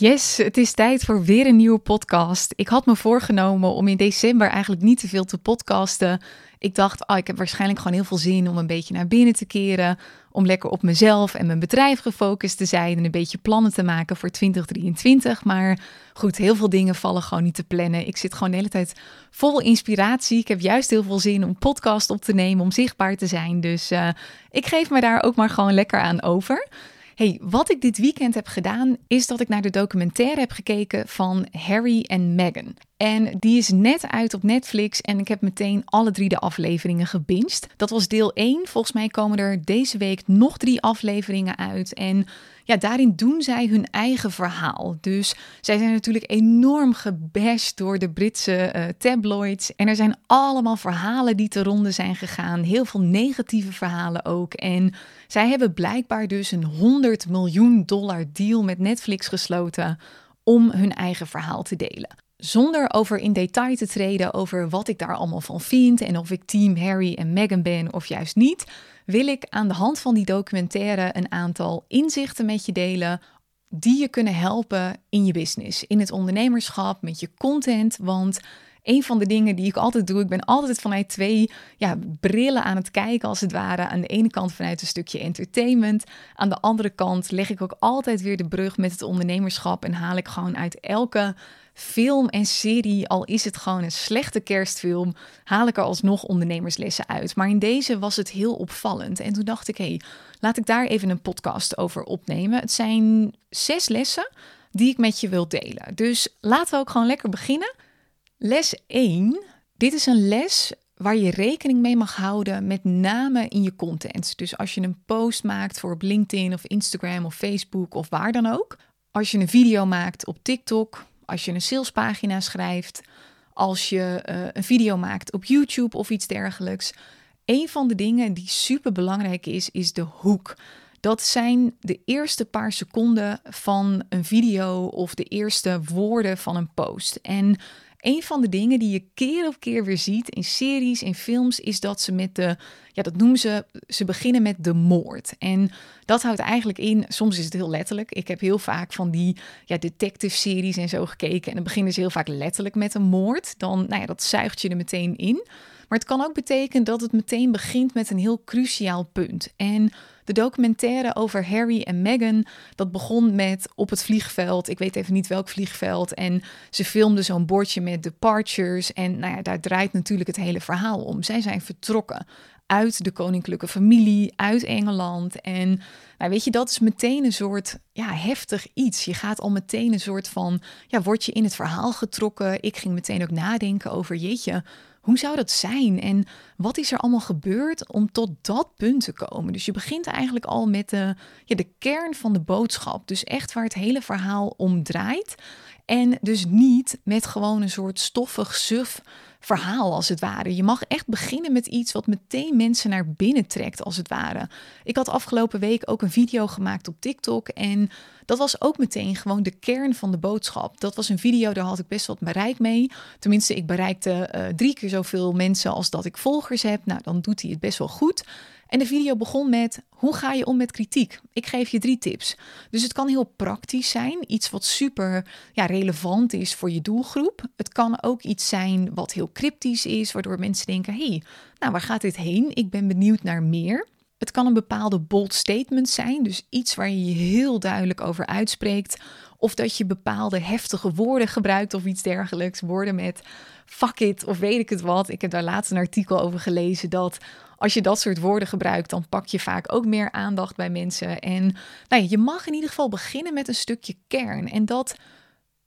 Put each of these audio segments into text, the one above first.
Yes, het is tijd voor weer een nieuwe podcast. Ik had me voorgenomen om in december eigenlijk niet te veel te podcasten. Ik dacht, oh, ik heb waarschijnlijk gewoon heel veel zin om een beetje naar binnen te keren. Om lekker op mezelf en mijn bedrijf gefocust te zijn en een beetje plannen te maken voor 2023. Maar goed, heel veel dingen vallen gewoon niet te plannen. Ik zit gewoon de hele tijd vol inspiratie. Ik heb juist heel veel zin om podcast op te nemen, om zichtbaar te zijn. Dus uh, ik geef me daar ook maar gewoon lekker aan over. Hey, wat ik dit weekend heb gedaan, is dat ik naar de documentaire heb gekeken van Harry en Meghan. En die is net uit op Netflix en ik heb meteen alle drie de afleveringen gebinged. Dat was deel 1. Volgens mij komen er deze week nog drie afleveringen uit. En ja, daarin doen zij hun eigen verhaal. Dus zij zijn natuurlijk enorm gebashed door de Britse uh, tabloids. En er zijn allemaal verhalen die te ronde zijn gegaan. Heel veel negatieve verhalen ook. En zij hebben blijkbaar dus een 100 miljoen dollar deal met Netflix gesloten om hun eigen verhaal te delen zonder over in detail te treden over wat ik daar allemaal van vind en of ik team Harry en Meghan ben of juist niet, wil ik aan de hand van die documentaire een aantal inzichten met je delen die je kunnen helpen in je business, in het ondernemerschap, met je content, want een van de dingen die ik altijd doe, ik ben altijd vanuit twee ja, brillen aan het kijken, als het ware. Aan de ene kant vanuit een stukje entertainment. Aan de andere kant leg ik ook altijd weer de brug met het ondernemerschap en haal ik gewoon uit elke film en serie, al is het gewoon een slechte kerstfilm, haal ik er alsnog ondernemerslessen uit. Maar in deze was het heel opvallend. En toen dacht ik, hé, hey, laat ik daar even een podcast over opnemen. Het zijn zes lessen die ik met je wil delen. Dus laten we ook gewoon lekker beginnen. Les 1. Dit is een les waar je rekening mee mag houden, met name in je content. Dus als je een post maakt voor op LinkedIn of Instagram of Facebook of waar dan ook. Als je een video maakt op TikTok, als je een salespagina schrijft, als je uh, een video maakt op YouTube of iets dergelijks. Een van de dingen die super belangrijk is, is de hoek. Dat zijn de eerste paar seconden van een video of de eerste woorden van een post. En een van de dingen die je keer op keer weer ziet in series, in films, is dat ze met de, ja, dat noemen ze, ze beginnen met de moord. En dat houdt eigenlijk in, soms is het heel letterlijk. Ik heb heel vaak van die ja, detective-series en zo gekeken. En dan beginnen ze heel vaak letterlijk met een moord. Dan, nou ja, dat zuigt je er meteen in. Maar het kan ook betekenen dat het meteen begint met een heel cruciaal punt. En de documentaire over Harry en Meghan, dat begon met op het vliegveld. Ik weet even niet welk vliegveld. En ze filmden zo'n bordje met departures. En nou ja, daar draait natuurlijk het hele verhaal om. Zij zijn vertrokken uit de koninklijke familie, uit Engeland. En nou weet je, dat is meteen een soort ja, heftig iets. Je gaat al meteen een soort van, ja, word je in het verhaal getrokken. Ik ging meteen ook nadenken over, jeetje, hoe zou dat zijn? En wat is er allemaal gebeurd om tot dat punt te komen? Dus je begint eigenlijk al met de, ja, de kern van de boodschap. Dus echt waar het hele verhaal om draait. En dus niet met gewoon een soort stoffig suf verhaal als het ware. Je mag echt beginnen met iets wat meteen mensen naar binnen trekt als het ware. Ik had afgelopen week ook een video gemaakt op TikTok en dat was ook meteen gewoon de kern van de boodschap. Dat was een video, daar had ik best wat bereik mee. Tenminste, ik bereikte uh, drie keer zoveel mensen als dat ik volgers heb. Nou, dan doet hij het best wel goed. En de video begon met: hoe ga je om met kritiek? Ik geef je drie tips. Dus het kan heel praktisch zijn, iets wat super ja, relevant is voor je doelgroep. Het kan ook iets zijn wat heel cryptisch is, waardoor mensen denken: hey, nou waar gaat dit heen? Ik ben benieuwd naar meer. Het kan een bepaalde bold statement zijn, dus iets waar je je heel duidelijk over uitspreekt. Of dat je bepaalde heftige woorden gebruikt of iets dergelijks. Woorden met fuck it of weet ik het wat. Ik heb daar laatst een artikel over gelezen dat als je dat soort woorden gebruikt, dan pak je vaak ook meer aandacht bij mensen. En nou ja, je mag in ieder geval beginnen met een stukje kern. En dat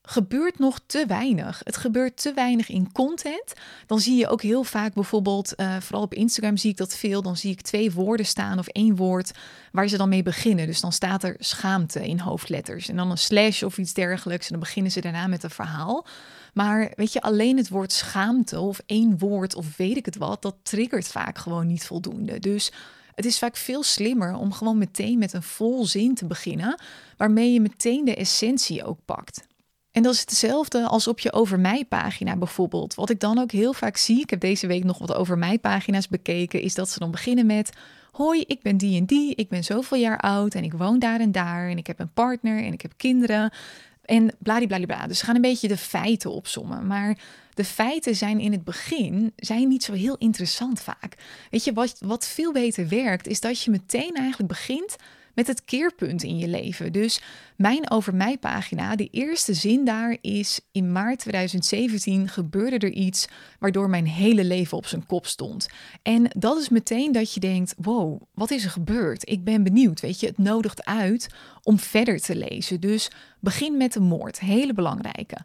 gebeurt nog te weinig. Het gebeurt te weinig in content. Dan zie je ook heel vaak bijvoorbeeld, uh, vooral op Instagram zie ik dat veel. Dan zie ik twee woorden staan of één woord waar ze dan mee beginnen. Dus dan staat er schaamte in hoofdletters en dan een slash of iets dergelijks. En dan beginnen ze daarna met een verhaal. Maar weet je, alleen het woord schaamte of één woord of weet ik het wat, dat triggert vaak gewoon niet voldoende. Dus het is vaak veel slimmer om gewoon meteen met een vol zin te beginnen, waarmee je meteen de essentie ook pakt. En dat is hetzelfde als op je over mij pagina bijvoorbeeld. Wat ik dan ook heel vaak zie, ik heb deze week nog wat over mij pagina's bekeken, is dat ze dan beginnen met Hoi, ik ben die en die, ik ben zoveel jaar oud en ik woon daar en daar en ik heb een partner en ik heb kinderen. En bladibladibla. Dus we gaan een beetje de feiten opsommen. Maar de feiten zijn in het begin zijn niet zo heel interessant vaak. Weet je, wat, wat veel beter werkt, is dat je meteen eigenlijk begint met het keerpunt in je leven. Dus mijn over mij pagina, de eerste zin daar is: in maart 2017 gebeurde er iets waardoor mijn hele leven op zijn kop stond. En dat is meteen dat je denkt: wow, wat is er gebeurd? Ik ben benieuwd. Weet je, het nodigt uit om verder te lezen. Dus begin met de moord, hele belangrijke.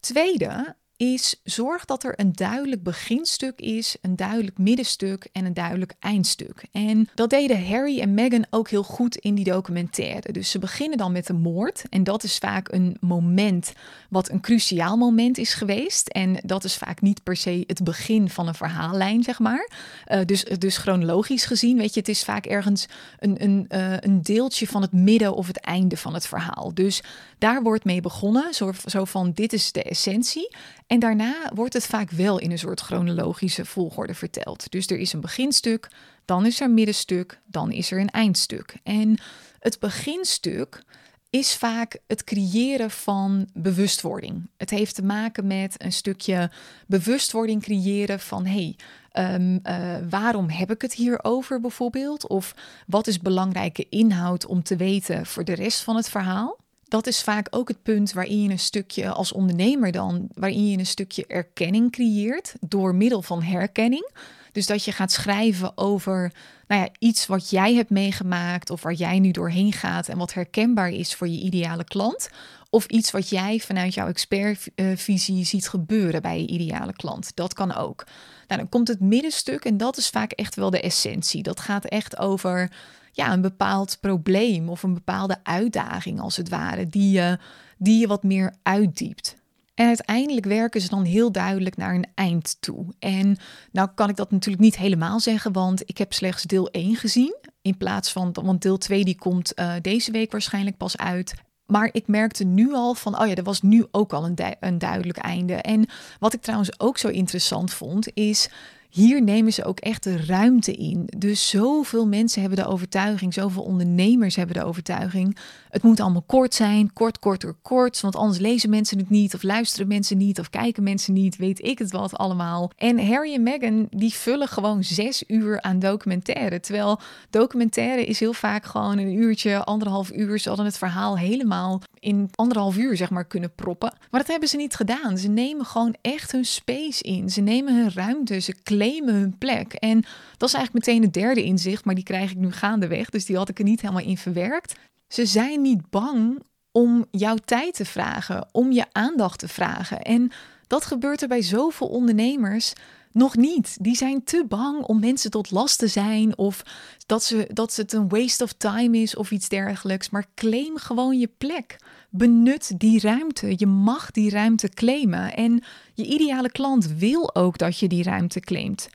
Tweede, is zorg dat er een duidelijk beginstuk is, een duidelijk middenstuk en een duidelijk eindstuk. En dat deden Harry en Meghan ook heel goed in die documentaire. Dus ze beginnen dan met de moord en dat is vaak een moment wat een cruciaal moment is geweest. En dat is vaak niet per se het begin van een verhaallijn, zeg maar. Uh, dus, dus chronologisch gezien, weet je, het is vaak ergens een, een, uh, een deeltje van het midden of het einde van het verhaal. Dus daar wordt mee begonnen, zo, zo van dit is de essentie. En daarna wordt het vaak wel in een soort chronologische volgorde verteld. Dus er is een beginstuk, dan is er een middenstuk, dan is er een eindstuk. En het beginstuk is vaak het creëren van bewustwording. Het heeft te maken met een stukje bewustwording creëren van hey, um, uh, waarom heb ik het hier over bijvoorbeeld? Of wat is belangrijke inhoud om te weten voor de rest van het verhaal? Dat is vaak ook het punt waarin je een stukje als ondernemer dan, waarin je een stukje erkenning creëert door middel van herkenning. Dus dat je gaat schrijven over nou ja, iets wat jij hebt meegemaakt of waar jij nu doorheen gaat en wat herkenbaar is voor je ideale klant. Of iets wat jij vanuit jouw expertvisie ziet gebeuren bij je ideale klant. Dat kan ook. Nou, dan komt het middenstuk en dat is vaak echt wel de essentie. Dat gaat echt over ja, een bepaald probleem of een bepaalde uitdaging als het ware, die je, die je wat meer uitdiept. En uiteindelijk werken ze dan heel duidelijk naar een eind toe. En nou kan ik dat natuurlijk niet helemaal zeggen, want ik heb slechts deel 1 gezien. In plaats van, want deel 2 die komt uh, deze week waarschijnlijk pas uit. Maar ik merkte nu al van, oh ja, er was nu ook al een, een duidelijk einde. En wat ik trouwens ook zo interessant vond, is hier nemen ze ook echt de ruimte in. Dus zoveel mensen hebben de overtuiging, zoveel ondernemers hebben de overtuiging. Het moet allemaal kort zijn, kort, korter, kort. Want anders lezen mensen het niet, of luisteren mensen niet, of kijken mensen niet, weet ik het wat allemaal. En Harry en Meghan, die vullen gewoon zes uur aan documentaire. Terwijl documentaire is heel vaak gewoon een uurtje, anderhalf uur. Ze hadden het verhaal helemaal in anderhalf uur, zeg maar, kunnen proppen. Maar dat hebben ze niet gedaan. Ze nemen gewoon echt hun space in. Ze nemen hun ruimte, ze claimen hun plek. En dat is eigenlijk meteen het derde inzicht, maar die krijg ik nu gaandeweg. Dus die had ik er niet helemaal in verwerkt. Ze zijn niet bang om jouw tijd te vragen, om je aandacht te vragen. En dat gebeurt er bij zoveel ondernemers nog niet. Die zijn te bang om mensen tot last te zijn of dat, ze, dat het een waste of time is of iets dergelijks. Maar claim gewoon je plek. Benut die ruimte. Je mag die ruimte claimen. En je ideale klant wil ook dat je die ruimte claimt.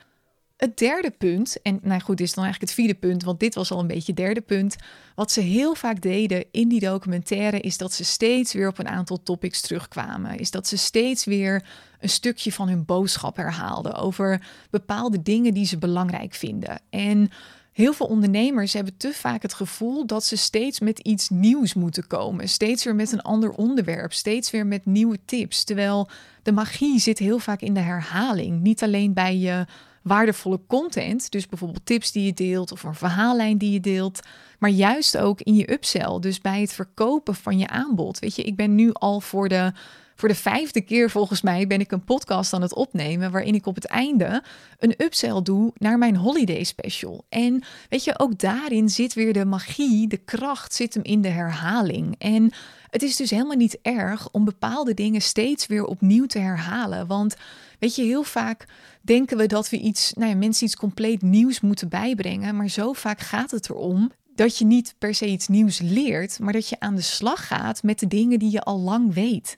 Het derde punt, en nou goed, dit is dan eigenlijk het vierde punt, want dit was al een beetje het derde punt. Wat ze heel vaak deden in die documentaire is dat ze steeds weer op een aantal topics terugkwamen. Is dat ze steeds weer een stukje van hun boodschap herhaalden over bepaalde dingen die ze belangrijk vinden. En heel veel ondernemers hebben te vaak het gevoel dat ze steeds met iets nieuws moeten komen. Steeds weer met een ander onderwerp, steeds weer met nieuwe tips. Terwijl de magie zit heel vaak in de herhaling. Niet alleen bij je waardevolle content, dus bijvoorbeeld tips die je deelt of een verhaallijn die je deelt, maar juist ook in je upsell, dus bij het verkopen van je aanbod. Weet je, ik ben nu al voor de voor de vijfde keer volgens mij ben ik een podcast aan het opnemen waarin ik op het einde een upsell doe naar mijn holiday special. En weet je, ook daarin zit weer de magie, de kracht zit hem in de herhaling. En het is dus helemaal niet erg om bepaalde dingen steeds weer opnieuw te herhalen, want weet je, heel vaak denken we dat we iets, nou ja, mensen iets compleet nieuws moeten bijbrengen, maar zo vaak gaat het erom dat je niet per se iets nieuws leert, maar dat je aan de slag gaat met de dingen die je al lang weet.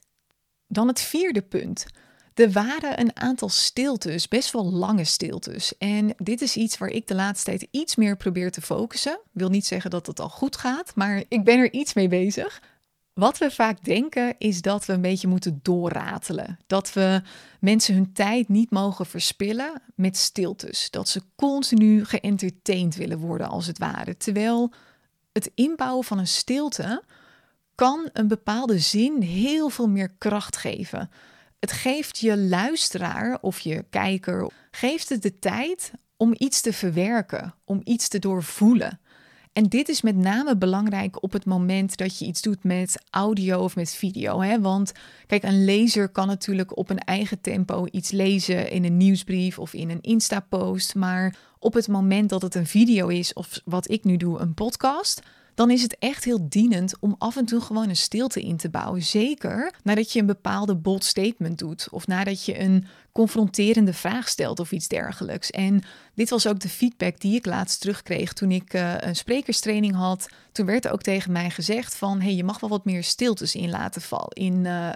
Dan het vierde punt. Er waren een aantal stiltes, best wel lange stiltes. En dit is iets waar ik de laatste tijd iets meer probeer te focussen. Wil niet zeggen dat het al goed gaat, maar ik ben er iets mee bezig. Wat we vaak denken is dat we een beetje moeten doorratelen. Dat we mensen hun tijd niet mogen verspillen met stiltes. Dat ze continu geëntertained willen worden als het ware. Terwijl het inbouwen van een stilte kan een bepaalde zin heel veel meer kracht geven. Het geeft je luisteraar of je kijker, geeft het de tijd om iets te verwerken, om iets te doorvoelen. En dit is met name belangrijk op het moment dat je iets doet met audio of met video. Hè? Want kijk, een lezer kan natuurlijk op een eigen tempo iets lezen in een nieuwsbrief of in een Insta-post. Maar op het moment dat het een video is, of wat ik nu doe, een podcast, dan is het echt heel dienend om af en toe gewoon een stilte in te bouwen. Zeker nadat je een bepaalde bold statement doet of nadat je een confronterende vraag stelt of iets dergelijks. En dit was ook de feedback die ik laatst terugkreeg toen ik uh, een sprekerstraining had. Toen werd er ook tegen mij gezegd van, hey, je mag wel wat meer stiltes in laten vallen, in uh,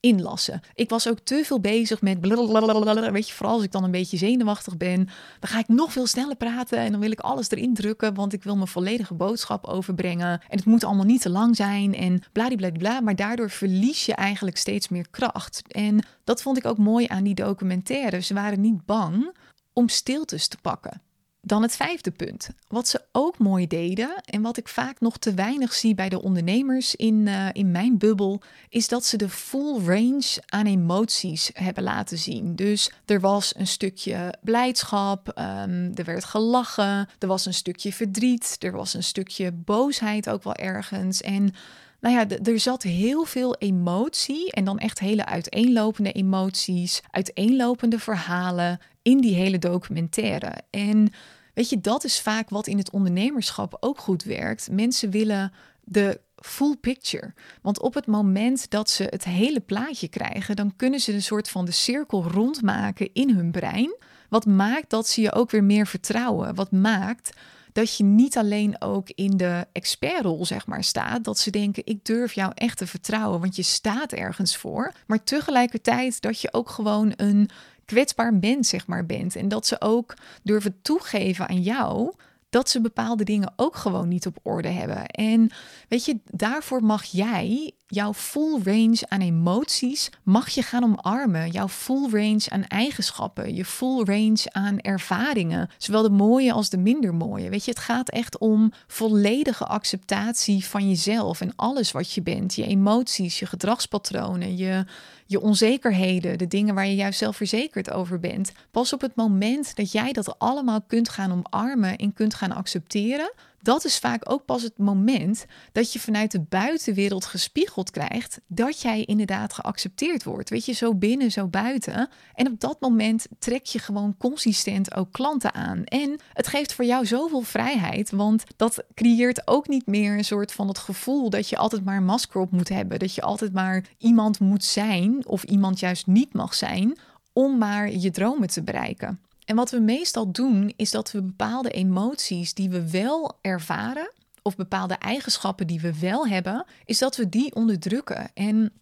inlassen. Ik was ook te veel bezig met, weet je, vooral als ik dan een beetje zenuwachtig ben, dan ga ik nog veel sneller praten en dan wil ik alles erin drukken, want ik wil mijn volledige boodschap overbrengen. En het moet allemaal niet te lang zijn en bladibladibla, maar daardoor verlies je eigenlijk steeds meer kracht. En dat vond ik ook mooi aan die documentaire. Ze waren niet bang om stiltes te pakken. Dan het vijfde punt. Wat ze ook mooi deden en wat ik vaak nog te weinig zie bij de ondernemers in, uh, in mijn bubbel, is dat ze de full range aan emoties hebben laten zien. Dus er was een stukje blijdschap, um, er werd gelachen, er was een stukje verdriet, er was een stukje boosheid ook wel ergens. En nou ja, er zat heel veel emotie en dan echt hele uiteenlopende emoties, uiteenlopende verhalen in die hele documentaire. En weet je, dat is vaak wat in het ondernemerschap ook goed werkt. Mensen willen de full picture. Want op het moment dat ze het hele plaatje krijgen, dan kunnen ze een soort van de cirkel rondmaken in hun brein. Wat maakt dat ze je ook weer meer vertrouwen. Wat maakt dat je niet alleen ook in de expertrol zeg maar staat, dat ze denken ik durf jou echt te vertrouwen, want je staat ergens voor, maar tegelijkertijd dat je ook gewoon een kwetsbaar mens zeg maar bent. En dat ze ook durven toegeven aan jou dat ze bepaalde dingen ook gewoon niet op orde hebben. En weet je, daarvoor mag jij jouw full range aan emoties mag je gaan omarmen. Jouw full range aan eigenschappen, je full range aan ervaringen, zowel de mooie als de minder mooie. Weet je, het gaat echt om volledige acceptatie van jezelf en alles wat je bent, je emoties, je gedragspatronen, je je onzekerheden, de dingen waar je juist zelfverzekerd over bent. Pas op het moment dat jij dat allemaal kunt gaan omarmen en kunt gaan accepteren, dat is vaak ook pas het moment dat je vanuit de buitenwereld gespiegeld krijgt dat jij inderdaad geaccepteerd wordt. Weet je, zo binnen, zo buiten. En op dat moment trek je gewoon consistent ook klanten aan. En het geeft voor jou zoveel vrijheid, want dat creëert ook niet meer een soort van het gevoel dat je altijd maar een masker op moet hebben. Dat je altijd maar iemand moet zijn of iemand juist niet mag zijn om maar je dromen te bereiken. En wat we meestal doen, is dat we bepaalde emoties die we wel ervaren, of bepaalde eigenschappen die we wel hebben, is dat we die onderdrukken. En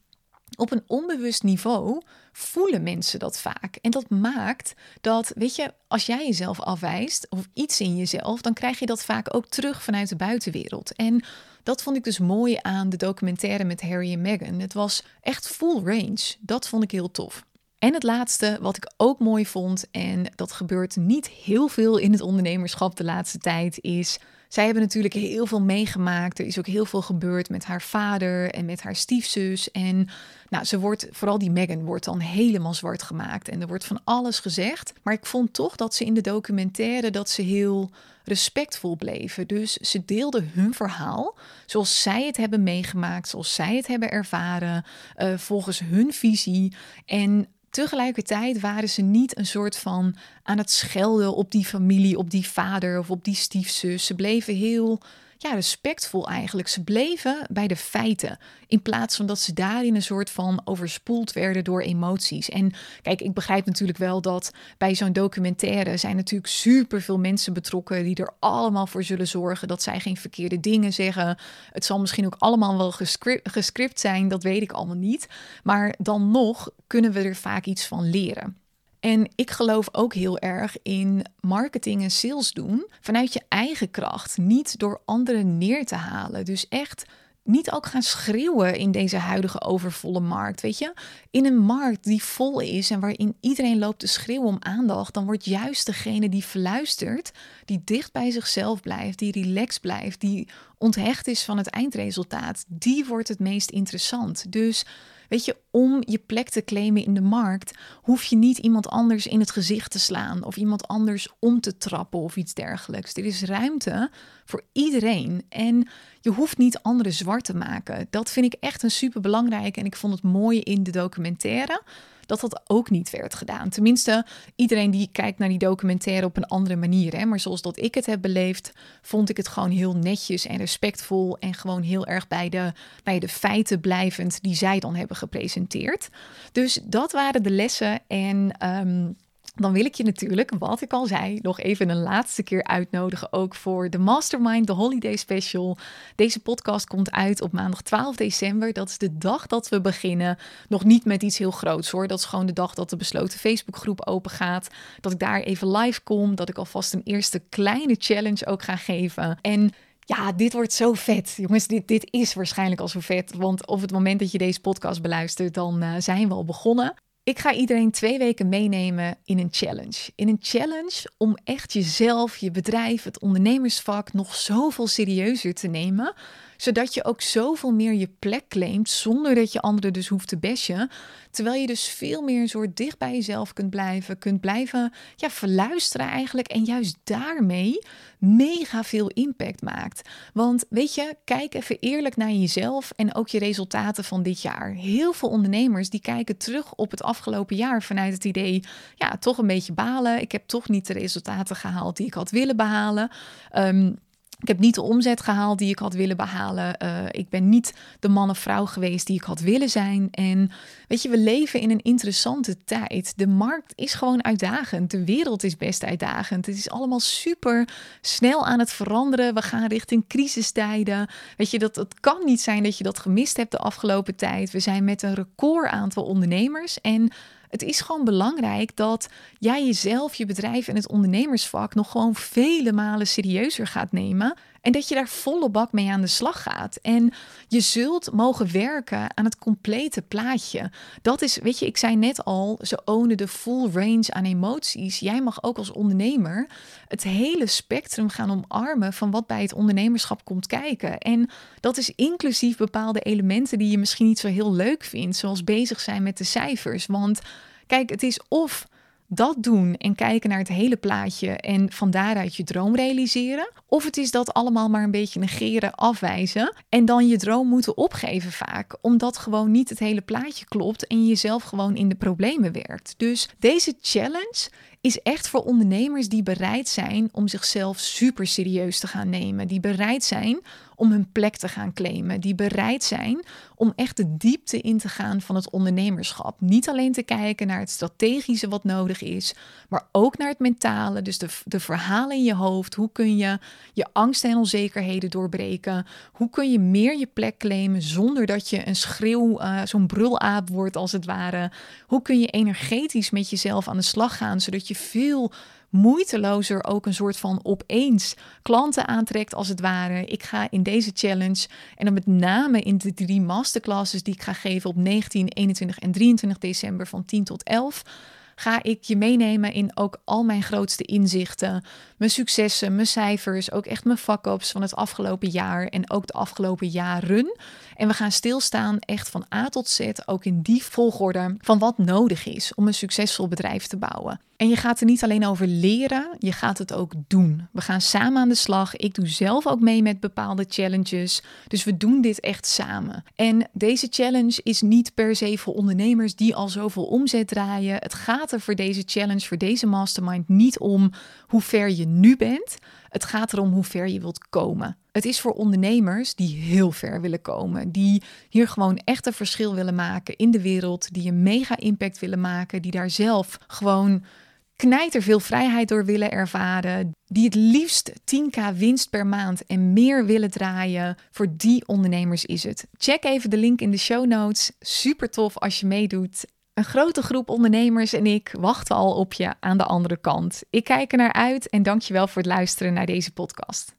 op een onbewust niveau voelen mensen dat vaak. En dat maakt dat, weet je, als jij jezelf afwijst of iets in jezelf, dan krijg je dat vaak ook terug vanuit de buitenwereld. En dat vond ik dus mooi aan de documentaire met Harry en Meghan. Het was echt full range. Dat vond ik heel tof. En het laatste, wat ik ook mooi vond, en dat gebeurt niet heel veel in het ondernemerschap de laatste tijd, is. Zij hebben natuurlijk heel veel meegemaakt. Er is ook heel veel gebeurd met haar vader en met haar stiefzus. En nou, ze wordt, vooral die Megan, wordt dan helemaal zwart gemaakt. En er wordt van alles gezegd. Maar ik vond toch dat ze in de documentaire dat ze heel respectvol bleven. Dus ze deelden hun verhaal zoals zij het hebben meegemaakt, zoals zij het hebben ervaren, uh, volgens hun visie. En Tegelijkertijd waren ze niet een soort van aan het schelden op die familie, op die vader of op die stiefzus. Ze bleven heel ja, respectvol eigenlijk. Ze bleven bij de feiten. In plaats van dat ze daarin een soort van overspoeld werden door emoties. En kijk, ik begrijp natuurlijk wel dat bij zo'n documentaire zijn natuurlijk super veel mensen betrokken die er allemaal voor zullen zorgen dat zij geen verkeerde dingen zeggen. Het zal misschien ook allemaal wel gescript, gescript zijn, dat weet ik allemaal niet. Maar dan nog kunnen we er vaak iets van leren. En ik geloof ook heel erg in marketing en sales doen vanuit je eigen kracht, niet door anderen neer te halen. Dus echt niet ook gaan schreeuwen in deze huidige overvolle markt. Weet je, in een markt die vol is en waarin iedereen loopt te schreeuwen om aandacht, dan wordt juist degene die verluistert, die dicht bij zichzelf blijft, die relaxed blijft, die onthecht is van het eindresultaat, die wordt het meest interessant. Dus Weet je, om je plek te claimen in de markt, hoef je niet iemand anders in het gezicht te slaan of iemand anders om te trappen of iets dergelijks. Er is ruimte voor iedereen en je hoeft niet anderen zwart te maken. Dat vind ik echt een super belangrijk en ik vond het mooie in de documentaire dat dat ook niet werd gedaan. Tenminste, iedereen die kijkt naar die documentaire op een andere manier. Hè? Maar zoals dat ik het heb beleefd, vond ik het gewoon heel netjes en respectvol. En gewoon heel erg bij de, bij de feiten blijvend die zij dan hebben gepresenteerd. Dus dat waren de lessen. En ehm, dan wil ik je natuurlijk, wat ik al zei, nog even een laatste keer uitnodigen. Ook voor de Mastermind, de Holiday Special. Deze podcast komt uit op maandag 12 december. Dat is de dag dat we beginnen. Nog niet met iets heel groots hoor. Dat is gewoon de dag dat de besloten Facebookgroep open gaat. Dat ik daar even live kom. Dat ik alvast een eerste kleine challenge ook ga geven. En ja, dit wordt zo vet. Jongens, dit, dit is waarschijnlijk al zo vet. Want op het moment dat je deze podcast beluistert, dan uh, zijn we al begonnen. Ik ga iedereen twee weken meenemen in een challenge. In een challenge om echt jezelf, je bedrijf, het ondernemersvak nog zoveel serieuzer te nemen zodat je ook zoveel meer je plek claimt zonder dat je anderen dus hoeft te bashen. Terwijl je dus veel meer een soort dicht bij jezelf kunt blijven, kunt blijven ja, verluisteren eigenlijk en juist daarmee mega veel impact maakt. Want weet je, kijk even eerlijk naar jezelf en ook je resultaten van dit jaar. Heel veel ondernemers die kijken terug op het afgelopen jaar vanuit het idee, ja, toch een beetje balen. Ik heb toch niet de resultaten gehaald die ik had willen behalen. Um, ik heb niet de omzet gehaald die ik had willen behalen. Uh, ik ben niet de man of vrouw geweest die ik had willen zijn. En weet je, we leven in een interessante tijd. De markt is gewoon uitdagend. De wereld is best uitdagend. Het is allemaal super snel aan het veranderen. We gaan richting crisistijden. Weet je, dat, het kan niet zijn dat je dat gemist hebt de afgelopen tijd. We zijn met een record aantal ondernemers. En het is gewoon belangrijk dat jij jezelf, je bedrijf en het ondernemersvak nog gewoon vele malen serieuzer gaat nemen. En dat je daar volle bak mee aan de slag gaat. En je zult mogen werken aan het complete plaatje. Dat is, weet je, ik zei net al, ze ownen de full range aan emoties. Jij mag ook als ondernemer het hele spectrum gaan omarmen van wat bij het ondernemerschap komt kijken. En dat is inclusief bepaalde elementen die je misschien niet zo heel leuk vindt, zoals bezig zijn met de cijfers. Want kijk, het is of dat doen en kijken naar het hele plaatje en van daaruit je droom realiseren. Of het is dat allemaal maar een beetje negeren, afwijzen en dan je droom moeten opgeven vaak, omdat gewoon niet het hele plaatje klopt en je jezelf gewoon in de problemen werkt. Dus deze challenge is echt voor ondernemers die bereid zijn om zichzelf super serieus te gaan nemen, die bereid zijn om hun plek te gaan claimen, die bereid zijn om echt de diepte in te gaan van het ondernemerschap. Niet alleen te kijken naar het strategische wat nodig is, maar ook naar het mentale, dus de, de verhalen in je hoofd. Hoe kun je je angsten en onzekerheden doorbreken? Hoe kun je meer je plek claimen zonder dat je een schreeuw, uh, zo'n brulaap wordt als het ware? Hoe kun je energetisch met jezelf aan de slag gaan, zodat je veel moeitelozer ook een soort van opeens klanten aantrekt als het ware. Ik ga in deze challenge en dan met name in de drie masterclasses die ik ga geven op 19, 21 en 23 december van 10 tot 11 ga ik je meenemen in ook al mijn grootste inzichten, mijn successen, mijn cijfers, ook echt mijn fuck-ups van het afgelopen jaar en ook de afgelopen jaren. En we gaan stilstaan echt van A tot Z, ook in die volgorde van wat nodig is om een succesvol bedrijf te bouwen. En je gaat er niet alleen over leren, je gaat het ook doen. We gaan samen aan de slag. Ik doe zelf ook mee met bepaalde challenges. Dus we doen dit echt samen. En deze challenge is niet per se voor ondernemers die al zoveel omzet draaien. Het gaat er voor deze challenge, voor deze mastermind, niet om hoe ver je nu bent. Het gaat erom hoe ver je wilt komen. Het is voor ondernemers die heel ver willen komen, die hier gewoon echt een verschil willen maken in de wereld, die een mega impact willen maken, die daar zelf gewoon knijter veel vrijheid door willen ervaren, die het liefst 10k winst per maand en meer willen draaien. Voor die ondernemers is het. Check even de link in de show notes. Super tof als je meedoet. Een grote groep ondernemers en ik wachten al op je aan de andere kant. Ik kijk er naar uit en dank je wel voor het luisteren naar deze podcast.